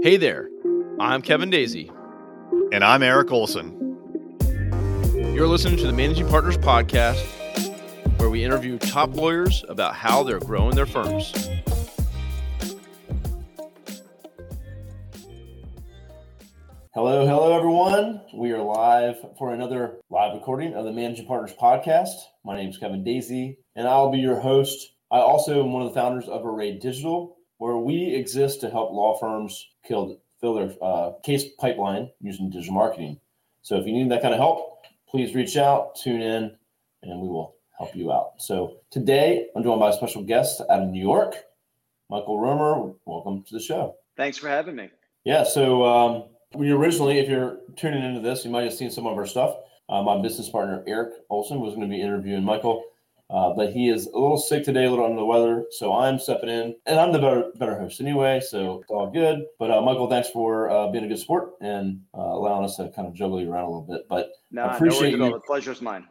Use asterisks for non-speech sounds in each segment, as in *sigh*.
Hey there, I'm Kevin Daisey. And I'm Eric Olson. You're listening to the Managing Partners Podcast, where we interview top lawyers about how they're growing their firms. Hello, hello, everyone. We are live for another live recording of the Managing Partners Podcast. My name is Kevin Daisey, and I'll be your host. I also am one of the founders of Array Digital, where we exist to help law firms kill, fill their uh, case pipeline using digital marketing. So if you need that kind of help, please reach out, tune in, and we will help you out. So today I'm joined by a special guest out of New York, Michael Romer. Welcome to the show. Thanks for having me. Yeah. So um, we originally, if you're tuning into this, you might have seen some of our stuff. Uh, my business partner Eric Olson was going to be interviewing Michael uh, but he is a little sick today, a little under the weather. So I'm stepping in, and I'm the better better host anyway. So it's all good. But uh, Michael, thanks for uh, being a good sport and uh, allowing us to kind of juggle you around a little bit. But no, I appreciate no you. The pleasure's mine.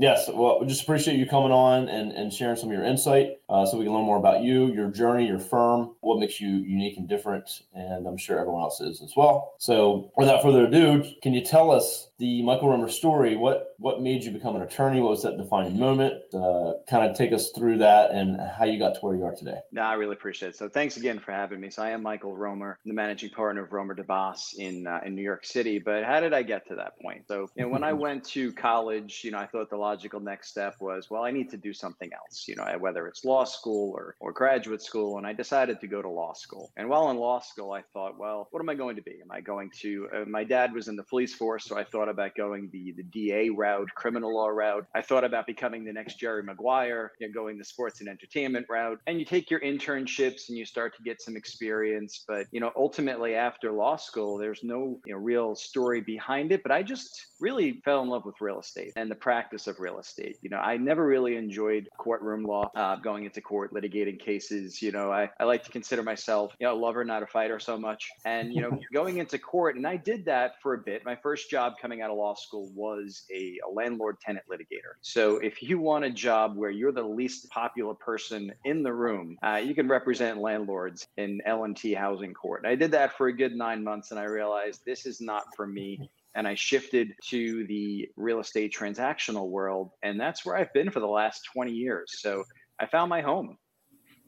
Yes, well, just appreciate you coming on and, and sharing some of your insight uh, so we can learn more about you, your journey, your firm, what makes you unique and different. And I'm sure everyone else is as well. So without further ado, can you tell us the Michael Romer story? What what made you become an attorney? What was that defining moment? Uh, kind of take us through that and how you got to where you are today. No, I really appreciate it. So thanks again for having me. So I am Michael Romer, the managing partner of Romer Debbas in uh, in New York City. But how did I get to that point? So you know, when I *laughs* went to college, you know, I thought the logical next step was, well, I need to do something else. You know, whether it's law school or or graduate school, and I decided to go to law school. And while in law school, I thought, well, what am I going to be? Am I going to? Uh, my dad was in the police force, so I thought about going the the DA route route, criminal law route. I thought about becoming the next Jerry Maguire, you know, going the sports and entertainment route. And you take your internships and you start to get some experience. But, you know, ultimately after law school, there's no you know, real story behind it. But I just really fell in love with real estate and the practice of real estate. You know, I never really enjoyed courtroom law, uh, going into court, litigating cases. You know, I, I like to consider myself, you know, a lover, not a fighter so much. And, you know, *laughs* going into court, and I did that for a bit. My first job coming out of law school was a a landlord tenant litigator. So if you want a job where you're the least popular person in the room, uh, you can represent landlords in L&T housing court. I did that for a good nine months and I realized this is not for me and I shifted to the real estate transactional world. And that's where I've been for the last 20 years. So I found my home.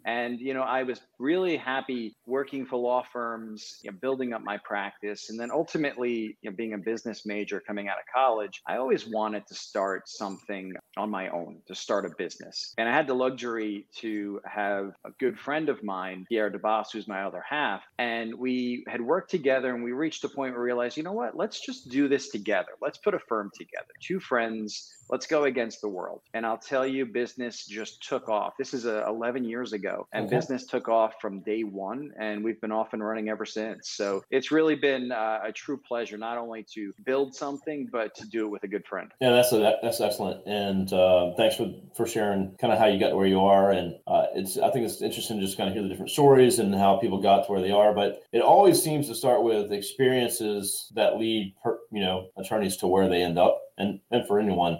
And, you know, I was really happy working for law firms, you know, building up my practice. And then ultimately, you know, being a business major coming out of college, I always wanted to start something on my own, to start a business. And I had the luxury to have a good friend of mine, Pierre Debbas, who's my other half. And we had worked together and we reached a point where we realized, you know what, let's just do this together. Let's put a firm together. Two friends let's go against the world. And I'll tell you, business just took off. This is uh, 11 years ago, and okay. business took off from day one, and we've been off and running ever since. So it's really been uh, a true pleasure not only to build something, but to do it with a good friend. Yeah, that's a, that's excellent, and uh, thanks for for sharing kind of how you got where you are. And uh, it's I think it's interesting to just kind of hear the different stories and how people got to where they are. But it always seems to start with experiences that lead, per, you know, attorneys to where they end up, and and for anyone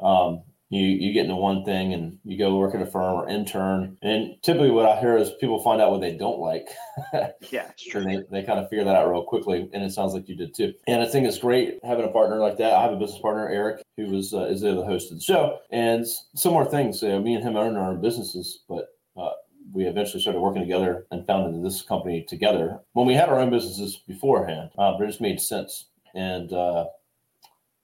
um, you you get into one thing and you go work at a firm or intern and typically what i hear is people find out what they don't like. *laughs* Yeah. It's they, they kind of figure that out real quickly and it sounds like you did too. And i think it's great having a partner like that. I have a business partner eric who was uh, is the host of the show and similar things. Uh, me and him own our own businesses but uh, we eventually started working together and founded this company together. When we had our own businesses beforehand uh, but it just made sense. And uh,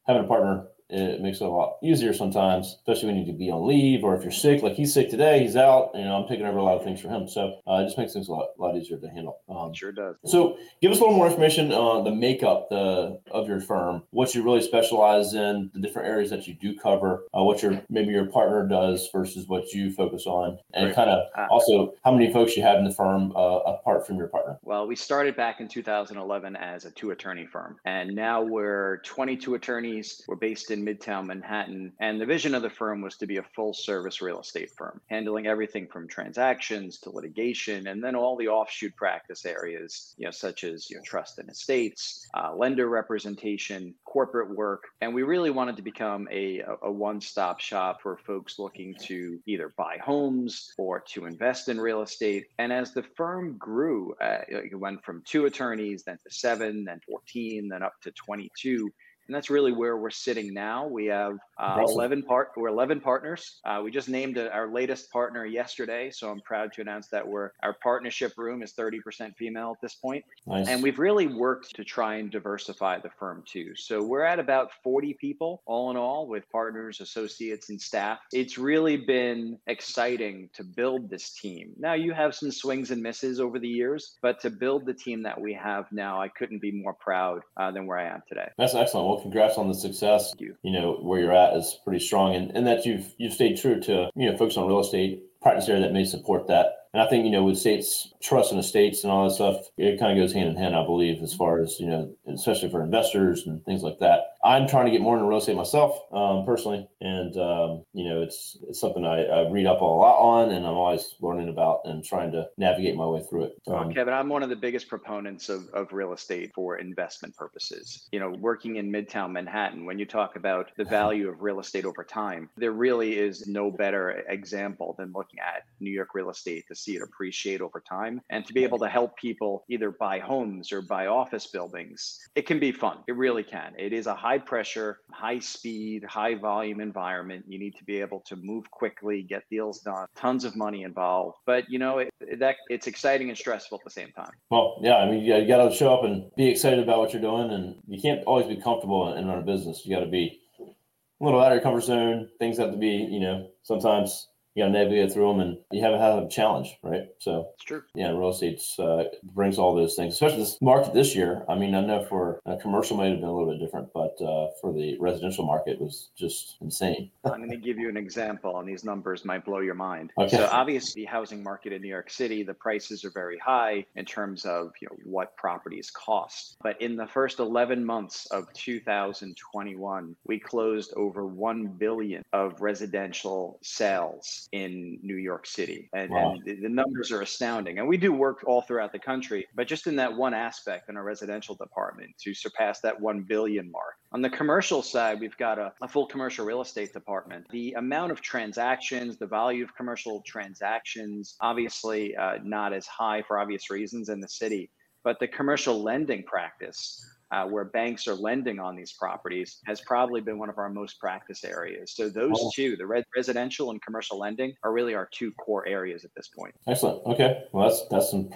having a partner it makes it a lot easier sometimes, especially when you need to be on leave or if you're sick. Like he's sick today, he's out. You know, I'm taking over a lot of things for him, so uh, it just makes things a lot, lot easier to handle. Um, sure does. So, give us a little more information on the makeup the of your firm, what you really specialize in, the different areas that you do cover, uh, what your maybe your partner does versus what you focus on, and kind of uh, also how many folks you have in the firm uh, apart from your partner. Well, we started back in 2011 as a two attorney firm, and now we're 22 attorneys. We're based in Midtown Manhattan. And the vision of the firm was to be a full service real estate firm, handling everything from transactions to litigation, and then all the offshoot practice areas, you know, such as you know, trust and estates, uh, lender representation, corporate work. And we really wanted to become a, a one stop shop for folks looking to either buy homes or to invest in real estate. And as the firm grew, uh, it went from two attorneys, then to seven, then 14, then up to 22 and that's really where we're sitting now. We have uh, 11 part. We're 11 partners. Uh, we just named a, our latest partner yesterday, so I'm proud to announce that we're our partnership room is 30% female at this point. Nice. And we've really worked to try and diversify the firm too. So we're at about 40 people all in all, with partners, associates, and staff. It's really been exciting to build this team. Now you have some swings and misses over the years, but to build the team that we have now, I couldn't be more proud uh, than where I am today. That's excellent well, congrats on the success. You. you know where you're at is pretty strong, and, and that you've you've stayed true to you know focus on real estate practice area that may support that and I think, you know, with states, trust in estates and all that stuff, it kind of goes hand in hand, I believe, as far as, you know, especially for investors and things like that. I'm trying to get more into real estate myself, um, personally. And, um, you know, it's, it's something I, I, read up a lot on and I'm always learning about and trying to navigate my way through it. Um, Kevin, I'm one of the biggest proponents of, of real estate for investment purposes. You know, working in Midtown Manhattan, when you talk about the value of real estate over time, there really is no better example than looking at New York real estate to see it appreciate over time and to be able to help people either buy homes or buy office buildings. It can be fun. It really can. It is a high pressure, high speed, high volume environment. You need to be able to move quickly, get deals done, tons of money involved. But you know, it, that it's exciting and stressful at the same time. Well, yeah, I mean, you, got to show up and be excited about what you're doing, and you can't always be comfortable in, run a business. You got to be a little out of your comfort zone. Things have to be, you know, sometimes you to navigate through them and you haven't had a challenge, right? So it's true. Yeah, real estate uh, brings all those things, especially this market this year. I mean, I know for a commercial might have been a little bit different, but uh, for the residential market, it was just insane. I'm going to give you an example, and these numbers might blow your mind. Okay. So obviously, the housing market in New York City, the prices are very high in terms of you know what properties cost. But in the first 11 months of 2021, we closed over 1 billion of residential sales in New York City. And, wow. and, the numbers are astounding. And we do work all throughout the country, but just in that one aspect in our residential department to surpass that 1 billion mark. On the commercial side, we've got a, a full commercial real estate department. The amount of transactions, the value of commercial transactions, obviously uh, not as high for obvious reasons in the city, but the commercial lending practice uh, where banks are lending on these properties has probably been one of our most practice areas. So those oh. two, the red, residential and commercial lending, are really our two core areas at this point. Excellent. Okay, well that's that's some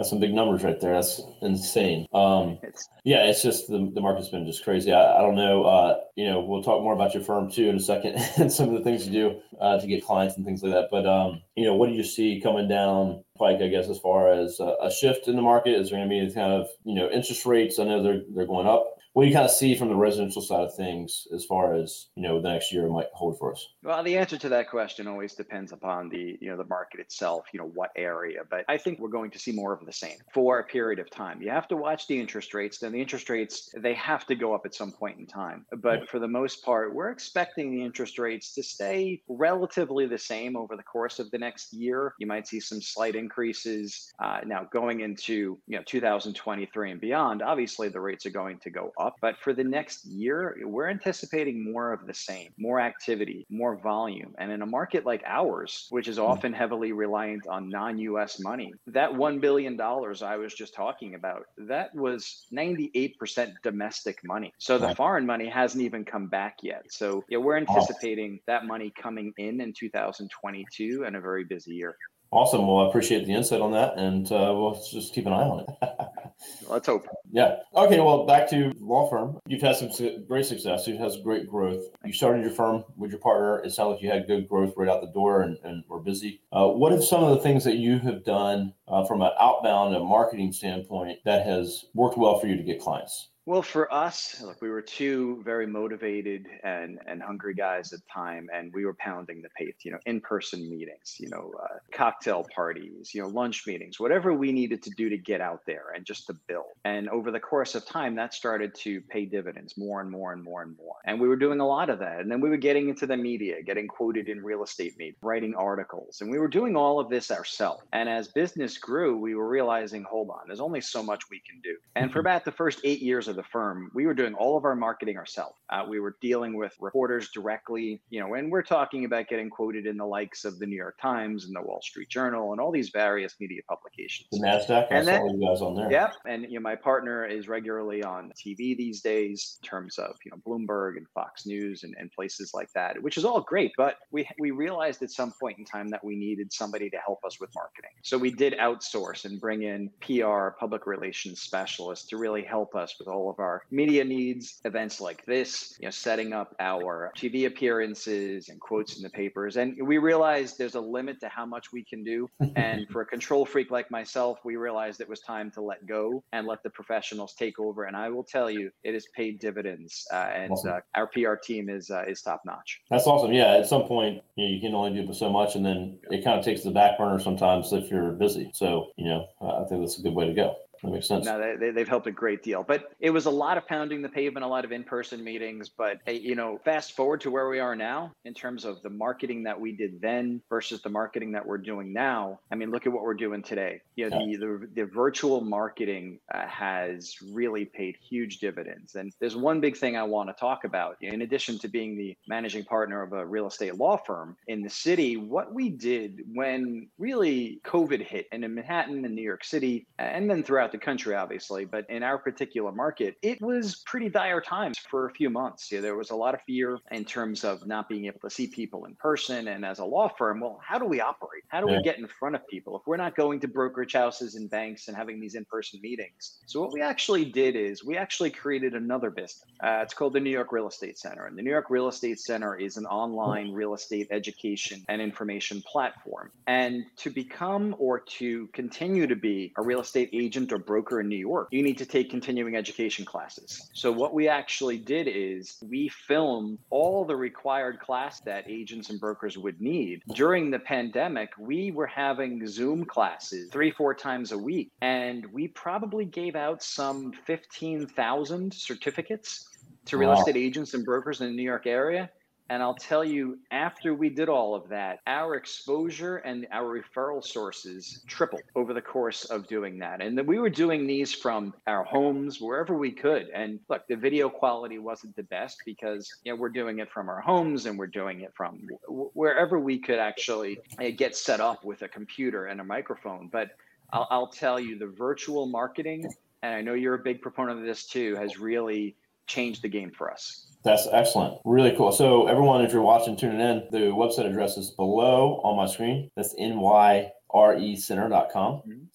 that's some big numbers right there. That's insane. Um, yeah, it's just the, the market's been just crazy. I, I don't know. Uh, you know, we'll talk more about your firm too in a second *laughs* and some of the things you do uh, to get clients and things like that. But um, you know, what do you see coming down pike? I guess as far as uh, a shift in the market, is there going to be kind of you know interest rates? I know they're they're going up what do you kind of see from the residential side of things as far as you know the next year might hold for us? Well the answer to that question always depends upon the you know the market itself you know what area but i think we're going to see more of the same for a period of time. You have to watch the interest rates then the interest rates they have to go up at some point in time but for the most part we're expecting the interest rates to stay relatively the same over the course of the next year. You might see some slight increases uh, now going into you know 2023 and beyond. Obviously the rates are going to go up. But for the next year, we're anticipating more of the same, more activity, more volume. And in a market like ours, which is hmm. often heavily reliant on non US money, that $1 billion I was just talking about, that was 98% domestic money. So the foreign money hasn't even come back yet. So yeah, we're anticipating that money coming in in 2022 and a very busy year. Awesome. Well, I appreciate the insight on that, and uh, we'll just keep an eye on it. *laughs* Let's hope. Yeah. Okay. Well, back to law firm. You've had some great success. You've had great growth. You started your firm with your partner. It sounds like you had good growth right out the door, and, and were busy. Uh, what are some of the things that you have done uh, from an outbound and marketing standpoint that has worked well for you to get clients? Well, for us, look, we were two very motivated and, and hungry guys at the time, and we were pounding the pavement, you know, in-person meetings, you know, uh, cocktail parties, you know, lunch meetings, whatever we needed to do to get out there and just to build. And over the course of time, that started to pay dividends more and more and more and more. And we were doing a lot of that. And then we were getting into the media, getting quoted in real estate media, writing articles, and we were doing all of this ourselves. And as business grew, we were realizing, hold on, there's only so much we can do. And for mm-hmm. about the first eight years of the firm, we were doing all of our marketing ourselves. Uh, we were dealing with reporters directly, you know, and we're talking about getting quoted in the likes of the New York Times and the Wall Street Journal and all these various media publications. The Nasdaq, and I then, saw you guys on there. Yep, and you know, my partner is regularly on TV these days in terms of you know Bloomberg and Fox News and, and places like that, which is all great. But we we realized at some point in time that we needed somebody to help us with marketing, so we did outsource and bring in PR, public relations specialists to really help us with all of our media needs, events like this, you know, setting up our TV appearances and quotes in the papers. And we realized there's a limit to how much we can do. *laughs* and for a control freak like myself, we realized it was time to let go and let the professionals take over. And I will tell you, it has paid dividends. Uh, and awesome. uh, our PR team is uh, is top notch. That's awesome. Yeah, at some point, you, know, you can only do so much, and then it kind of takes the back burner sometimes if you're busy. So, you know, I think that's a good way to go. That makes sense. No, they, they've helped a great deal. But it was a lot of pounding the pavement, a lot of in person meetings. But, you know, fast forward to where we are now in terms of the marketing that we did then versus the marketing that we're doing now. I mean, look at what we're doing today. You know, yeah. the, the, the, virtual marketing uh, has really paid huge dividends. And there's one big thing I want to talk about. In addition to being the managing partner of a real estate law firm in the city, what we did when really COVID hit and in Manhattan and New York City, and then throughout throughout the country, obviously, but in our particular market, it was pretty dire times for a few months. Yeah, there was a lot of fear in terms of not being able to see people in person. And as a law firm, well, how do we operate? How do yeah. we get in front of people if we're not going to brokerage houses and banks and having these in person meetings? So, what we actually did is we actually created another business. Uh, it's called the New York Real Estate Center. And the New York Real Estate Center is an online real estate education and information platform. And to become or to continue to be a real estate agent or broker in New York, you need to take continuing education classes. So what we actually did is we filmed all the required class that agents and brokers would need. During the pandemic, we were having Zoom classes three, four times a week, and we probably gave out some 15,000 certificates to real wow. estate agents and brokers in the New York area. And I'll tell you, after we did all of that, our exposure and our referral sources tripled over the course of doing that. And then we were doing these from our homes, wherever we could. And look, the video quality wasn't the best because you know we're doing it from our homes and we're doing it from wherever we could actually eh, get set up with a computer and a microphone. But I'll, I'll tell you, the virtual marketing, and I know you're a big proponent of this too, has really changed the game for us. That's excellent. Really cool. So, everyone, if you're watching, tuning in, the website address is below on my screen. That's nyrecenter.com.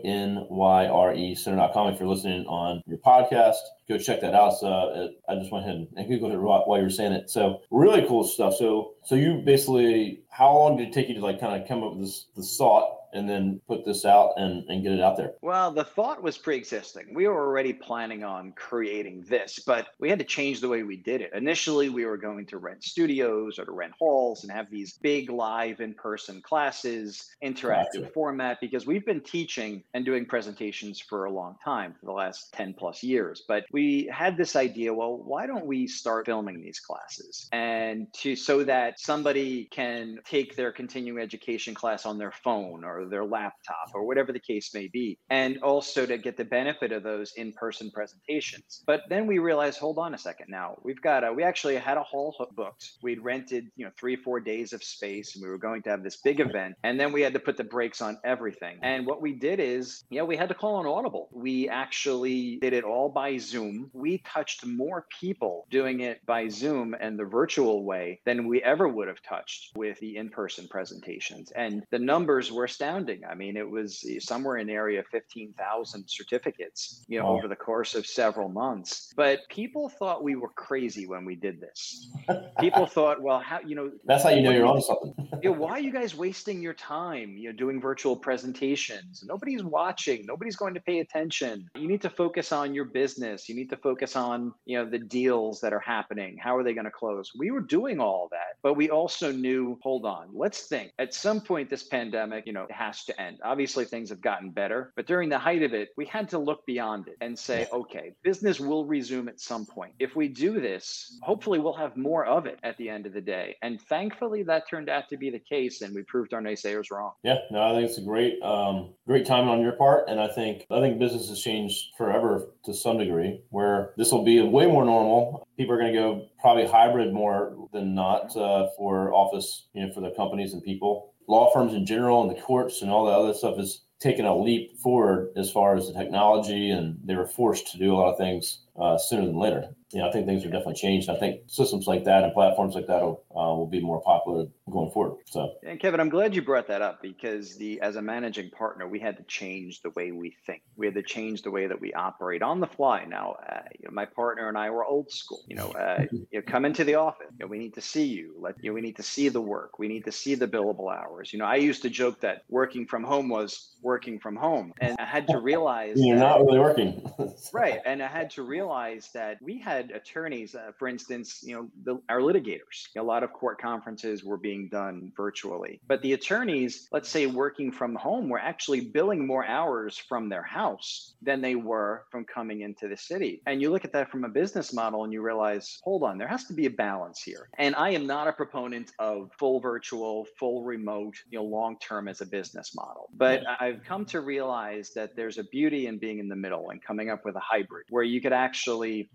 Nyrecenter.com. If you're listening on your podcast, go check that out. So, uh, I just went ahead and googled it while you were saying it. So, really cool stuff. So, so you basically, how long did it take you to like kind of come up with this, this thought and then put this out and, and get it out there? Well, the thought was pre existing. We were already planning on creating this, but we had to change the way we did it. Initially, we were going to rent studios or to rent halls and have these big live in person classes, interactive gotcha. format, because we've been teaching and doing presentations for a long time, for the last 10 plus years. But we had this idea well, why don't we start filming these classes? And to so that somebody can take their continuing education class on their phone or their laptop or whatever the case may be, and also to get the benefit of those in-person presentations. But then we realized, hold on a second. Now we've got a, we actually had a hall booked. We'd rented, you know, three four days of space, and we were going to have this big event. And then we had to put the brakes on everything. And what we did is, yeah, we had to call an audible. We actually did it all by Zoom. We touched more people doing it by Zoom and the virtual way than we ever would have touched with the in-person presentations. And the numbers were astounding astounding. I mean, it was eh, somewhere in the area of 15,000 certificates, you know, over the course of several months. But people thought we were crazy when we did this. *laughs* People thought, well, how, you know, that's how you know you're on something. *laughs* you know, why are you guys wasting your time, you know, doing virtual presentations? Nobody's watching, nobody's going to pay attention. You need to focus on your business. You need to focus on, you know, the deals that are happening. How are they going to close? We were doing all that, but we also knew, hold on, let's think. At some point, this pandemic, you know, has to end. Obviously, things have gotten better, but during the height of it, we had to look beyond it and say, okay, business will resume at some point. If we do this, hopefully we'll have more of it at the end of the day. And thankfully, that turned out to be the case, and we proved our naysayers wrong. Yeah, no, I think it's a great, um, great time on your part, and I think I think business has changed forever to some degree, where this will be way more normal. People are going to go probably hybrid more than not uh, for office, you know, for the companies and people. Law firms in general and the courts and all the other stuff is taken a leap forward as far as the technology, and they were forced to do a lot of things uh, sooner than later. You know, I think things are definitely changed. I think systems like that and platforms like that will, uh, will be more popular going forward. So, and Kevin, I'm glad you brought that up because the as a managing partner, we had to change the way we think. We had to change the way that we operate on the fly. Now, uh, you know, my partner and I were old school. You know, uh, you know, come into the office. You know, we need to see you. Let you know, we need to see the work. We need to see the billable hours. You know, I used to joke that working from home was working from home, and I had to realize you're that, not really working. *laughs* right, and I had to realize that we had attorneys, uh, for instance, you know, the, our litigators. A lot of court conferences were being done virtually, but the attorneys, let's say working from home, were actually billing more hours from their house than they were from coming into the city. And you look at that from a business model, and you realize, hold on, there has to be a balance here. And I am not a proponent of full virtual, full remote, you know, long term as a business model, but I've come to realize that there's a beauty in being in the middle and coming up with a hybrid where you could actually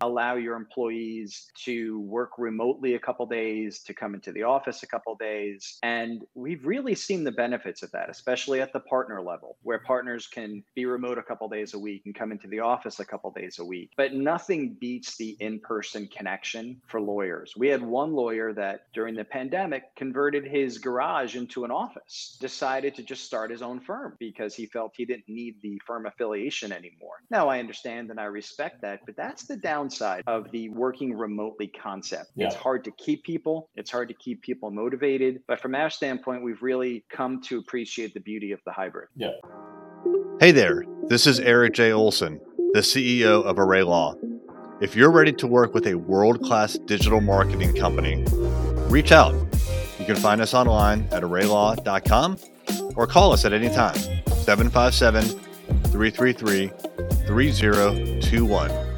allow your employees to work remotely a couple days, to come into the office a couple days. And we've really seen the benefits of that, especially at the partner level, where partners can be remote a couple days a week and come into the office a couple days a week. But nothing beats the in person connection for lawyers. We had one lawyer that during the pandemic converted his garage into an office, decided to just start his own firm because he felt he didn't need the firm affiliation anymore. Now, I understand and I respect that, but that's the downside of the working remotely concept. Yeah. It's hard to keep people, it's hard to keep people motivated. But from our standpoint, we've really come to appreciate the beauty of the hybrid. Yeah. Hey there, this is Eric J. Olson, the CEO of Array Law. If you're ready to work with a world class digital marketing company, reach out. You can find us online at arraylaw.com or call us at any time 757 333 3021.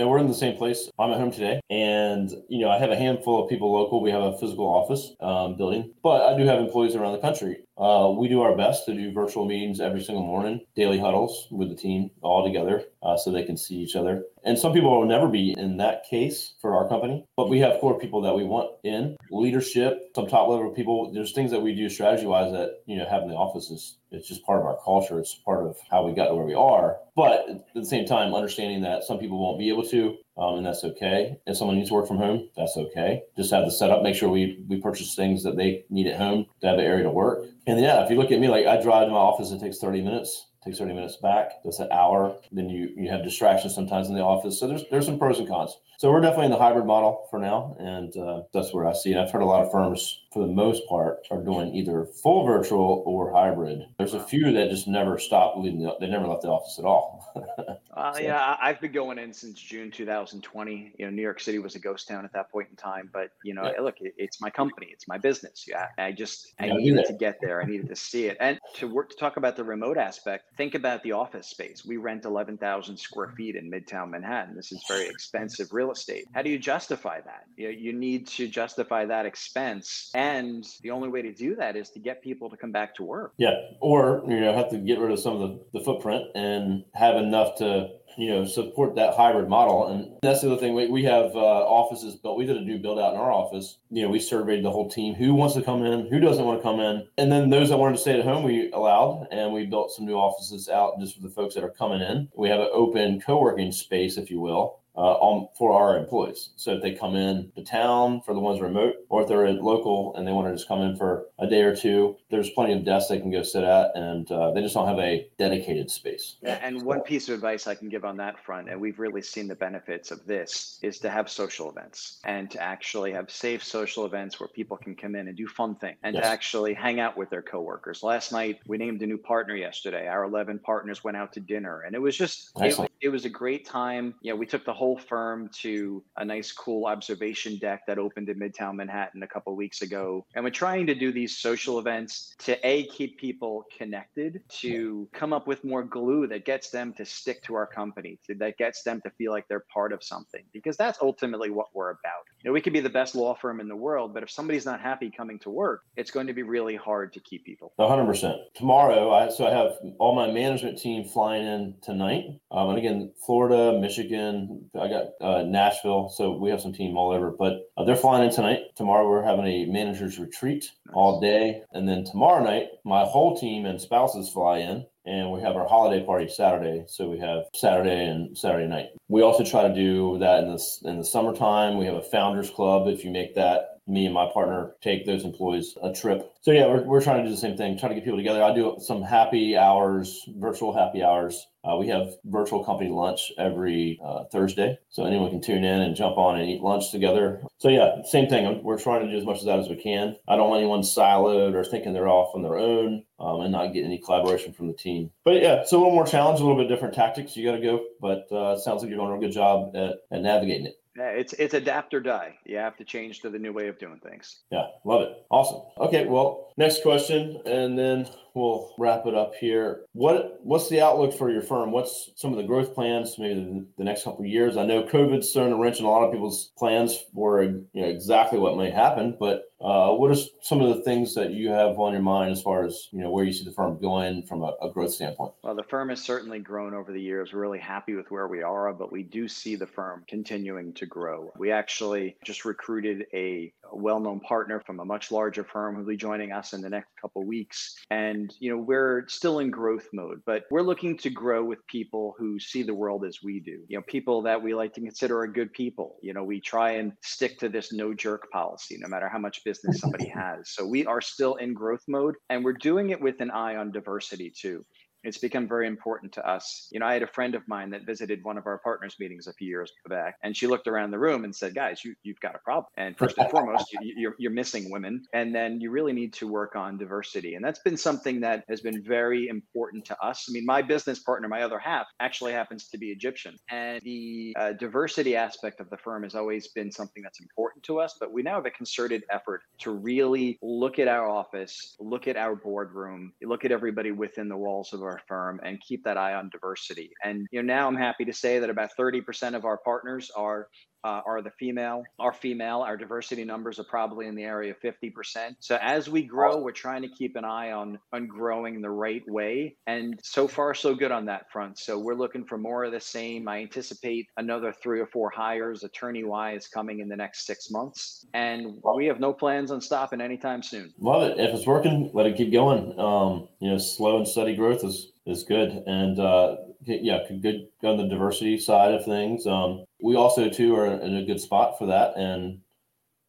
Yeah, we're in the same place. I'm at home today, and you know I have a handful of people local. We have a physical office um, building, but I do have employees around the country. Uh, we do our best to do virtual meetings every single morning, daily huddles with the team all together, uh, so they can see each other. And some people will never be in that case for our company, but we have core people that we want in leadership, some top level people. There's things that we do strategy wise that you know having the office is it's just part of our culture. It's part of how we got to where we are. But at the same time, understanding that some people won't be able to, um, and that's okay. If someone needs to work from home, that's okay. Just have the setup. Make sure we we purchase things that they need at home to have an area to work. And yeah, if you look at me, like I drive to my office, it takes 30 minutes. Takes 30 minutes back. That's an hour. Then you you have distractions sometimes in the office. So there's there's some pros and cons. So we're definitely in the hybrid model for now, and uh, that's where I see it. I've heard a lot of firms, for the most part, are doing either full virtual or hybrid. There's a few that just never stopped leaving. The, they never left the office at all. *laughs* Uh, So- yeah, I've been going in since June 2020. You know, New York City was a ghost town at that point in time. But you know, Yeah. look, it, it's my company, it's my business. Yeah, I just I You needed to get there. I needed to see it, and to work to talk about the remote aspect. Think about the office space. We rent 11,000 square feet in Midtown Manhattan. This is very expensive real estate. How do you justify that? You, know, you need to justify that expense, and the only way to do that is to get people to come back to work. Yeah, or you know, have to get rid of some of the, the footprint and have enough to you know support that hybrid model. And that's the other thing. We, we have uh, offices built. We did a new build out in our office. You know, we surveyed the whole team who wants to come in, who doesn't want to come in, and then those that wanted to stay at home, we allowed, and we built some new offices out just for the folks that are coming in. We have an open co-working space, if you will, uh, on, for our employees. So if they come in to town for the ones remote, or if they're local and they want to just come in for a day or two, there's plenty of desks they can go sit at, and uh, they just don't have a dedicated space. And one piece of advice I can give on that front, and we've really seen the benefits of this, is to have social events and to actually have safe social events where people can come in and do fun things and yes. to actually hang out with their coworkers. Last night we named a new partner yesterday. Our 11 partners went out to dinner, and it was just it, it was a great time. You know, we took the whole firm to a nice, cool observation deck that opened in Midtown Manhattan a couple weeks ago. And we're trying to do these social events to A, keep people connected, to come up with more glue that gets them to stick to our company, to, that gets them to feel like they're part of something, because that's ultimately what we're about. You know, we could be the best law firm in the world, but if somebody's not happy coming to work, it's going to be really hard to keep people. 100%. Tomorrow, I, so I have all my management team flying in tonight. Um, and again, Florida, Michigan, I got uh, Nashville, so we have some team all over. But uh, they're flying in tonight. Tomorrow we're having a managers retreat all day, and then tomorrow night my whole team and spouses fly in. And we have our holiday party Saturday, so we have Saturday and Saturday night. We also try to do that in the in the summertime. We have a founders club. If you make that me and my partner take those employees a trip. So yeah, we're, we're trying to do the same thing, trying to get people together. I do some happy hours, virtual happy hours. Uh, we have virtual company lunch every uh, Thursday, so anyone can tune in and jump on and eat lunch together. So yeah, same thing. We're trying to do as much of that as we can. I don't want anyone siloed or thinking they're off on their own um, and not get any collaboration from the team. But yeah, it's a little more challenge, a little bit different tactics. You got to go, but uh, sounds like you're doing a good job at, at navigating it. Yeah, it's it's adapt or die. You have to change to the new way of doing things. Yeah, love it. Awesome. Okay, well, next question, and then we'll wrap it up here. What what's the outlook for your firm? What's some of the growth plans, maybe the, the next couple of years? I know COVID's thrown a wrench in a lot of people's plans for you know, exactly what may happen, but uh, what are some of the things that you have on your mind as far as you know where you see the firm going from a, a growth standpoint? Well, the firm has certainly grown over the years. We're really happy with where we are, but we do see the firm continuing to grow. We actually just recruited a well-known partner from a much larger firm who'll be joining us in the next couple weeks, and you know we're still in growth mode, but we're looking to grow with people who see the world as we do. You know, people that we like to consider are good people. You know, we try and stick to this no jerk policy, no matter how much business somebody *laughs* has. So we are still in growth mode and we're doing it with an eye on diversity too it's become very important to us. You know, I had a friend of mine that visited one of our partners meetings a few years back, and she looked around the room and said, "Guys, you you've got a problem. And first and foremost, you, you're you're missing women, and then you really need to work on diversity. And that's been something that has been very important to us. I mean, my business partner, my other half, actually happens to be Egyptian, and the uh, diversity aspect of the firm has always been something that's important to us. But we now have a concerted effort to really look at our office, look at our boardroom, look at everybody within the walls of our our firm and keep that eye on diversity. And you know, now I'm happy to say that about 30% of our partners are uh, are the female are female. Our diversity numbers are probably in the area of 50% so as we grow we're trying to keep an eye on on growing the right way. And so far so good on that front. So we're looking for more of the same. I anticipate another three or four hires attorney wise coming in the next six months. And we have no plans on stopping anytime soon. Love it. If it's working let it keep going. Um, you know slow and steady growth is is good. And uh, yeah, good on the diversity side of things. Um, we also too are in a good spot for that, and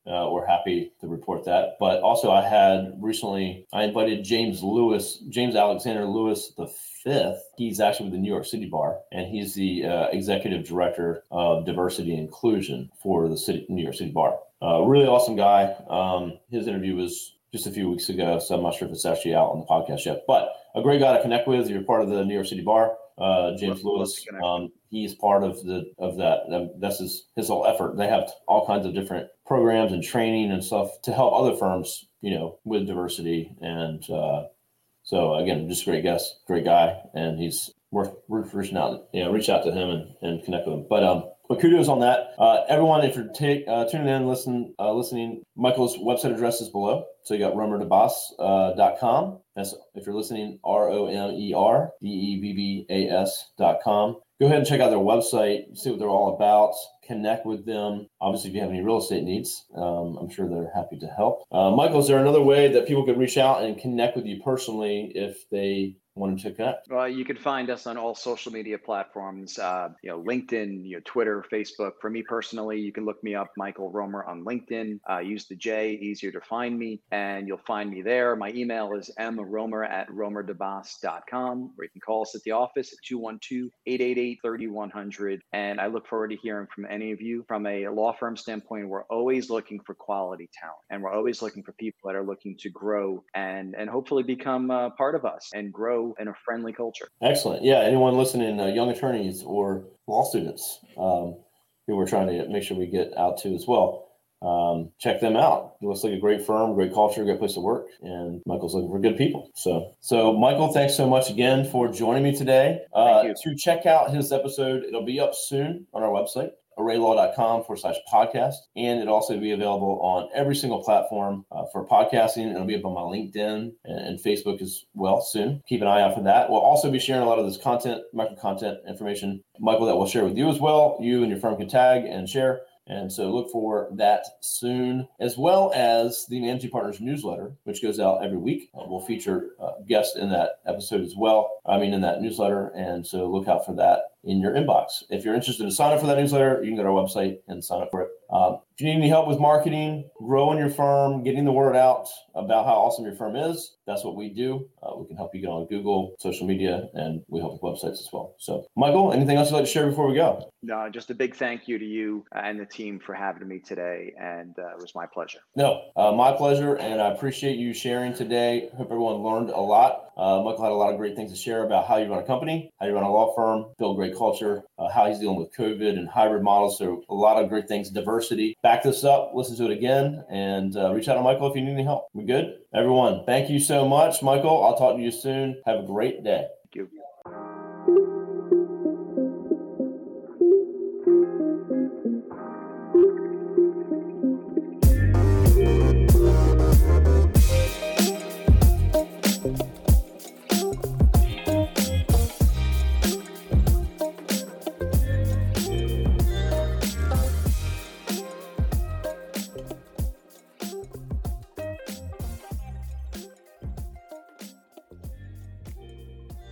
uh, we're happy to report that. But also, I had recently I invited James Lewis, James Alexander Lewis the fifth. He's actually with the New York City Bar, and he's the uh, executive director of diversity and inclusion for the city New York City Bar. Uh, really awesome guy. Um, his interview was just a few weeks ago, so I'm not sure if it's actually out on the podcast yet. But a great guy to connect with. You're part of the New York City Bar uh, James Lewis. Um, he's part of the of that. That's his his whole effort. They have all kinds of different programs and training and stuff to help other firms, you know, with diversity. And uh, so again, just a great guest, great guy, and he's worth, worth reaching out. Know, reach out to him and, and connect with him. But um, but kudos on that. Uh, everyone, if you're take, uh, tuning in, listen, uh, listening, Michael's website address is below. So you got romerdebbas.com. Uh, That's if you're listening, R O M E R D E B B A S.com. Go ahead and check out their website, see what they're all about, connect with them. Obviously, if you have any real estate needs, um, I'm sure they're happy to help. Uh, Michael, is there another way that people could reach out and connect with you personally if they to connect? Well, you can find us on all social media platforms, uh, you know, LinkedIn, you know, Twitter, Facebook. For me personally, you can look me up, Michael Romer, on LinkedIn. Uh, use the J, easier to find me, and you'll find me there. My email is mromer at romerdebbas.com, or you can call us at the office at 212-888-3100. And I look forward to hearing from any of you. From a law firm standpoint, we're always looking for quality talent, and we're always looking for people that are looking to grow and, and hopefully become uh, part of us and grow in a friendly culture. Excellent. Yeah. Anyone listening, uh, young attorneys or law students um, who we're trying to make sure we get out to as well. Um, check them out. It looks like a great firm, great culture, great place to work, and Michael's looking for good people. So, so Michael, thanks so much again for joining me today. Uh, to check out his episode, it'll be up soon on our website arraylaw.com forward slash podcast. And it'll also be available on every single platform uh, for podcasting. It'll be up on my LinkedIn and, and, Facebook as well soon. Keep an eye out for that. We'll also be sharing a lot of this content, micro content information, Michael, that we'll share with you as well. You and your firm can tag and share. And so look for that soon, as well as the Managing Partners newsletter, which goes out every week. Uh, we'll feature uh, guests in that episode as well. I mean, in that newsletter. And so look out for that in your inbox. If you're interested to sign up for that newsletter, you can go to our website and sign up for it. Um, if you need any help with marketing, growing your firm, getting the word out about how awesome your firm is, that's what we do. Uh, we can help you get on Google, social media, and we help with websites as well. So, Michael, anything else you'd like to share before we go? No, just a big thank you to you and the team for having me today. And uh, it was my pleasure. No, uh, my pleasure. And I appreciate you sharing today. Hope everyone learned a lot. Uh, Michael had a lot of great things to share about how you run a company, how you run a law firm, build great culture, uh, how he's dealing with COVID and hybrid models. So, a lot of great things, diversity. Back this up, listen to it again, and uh, reach out to Michael if you need any help. We good? Everyone, thank you so much, Michael. I'll talk to you soon. Have a great day.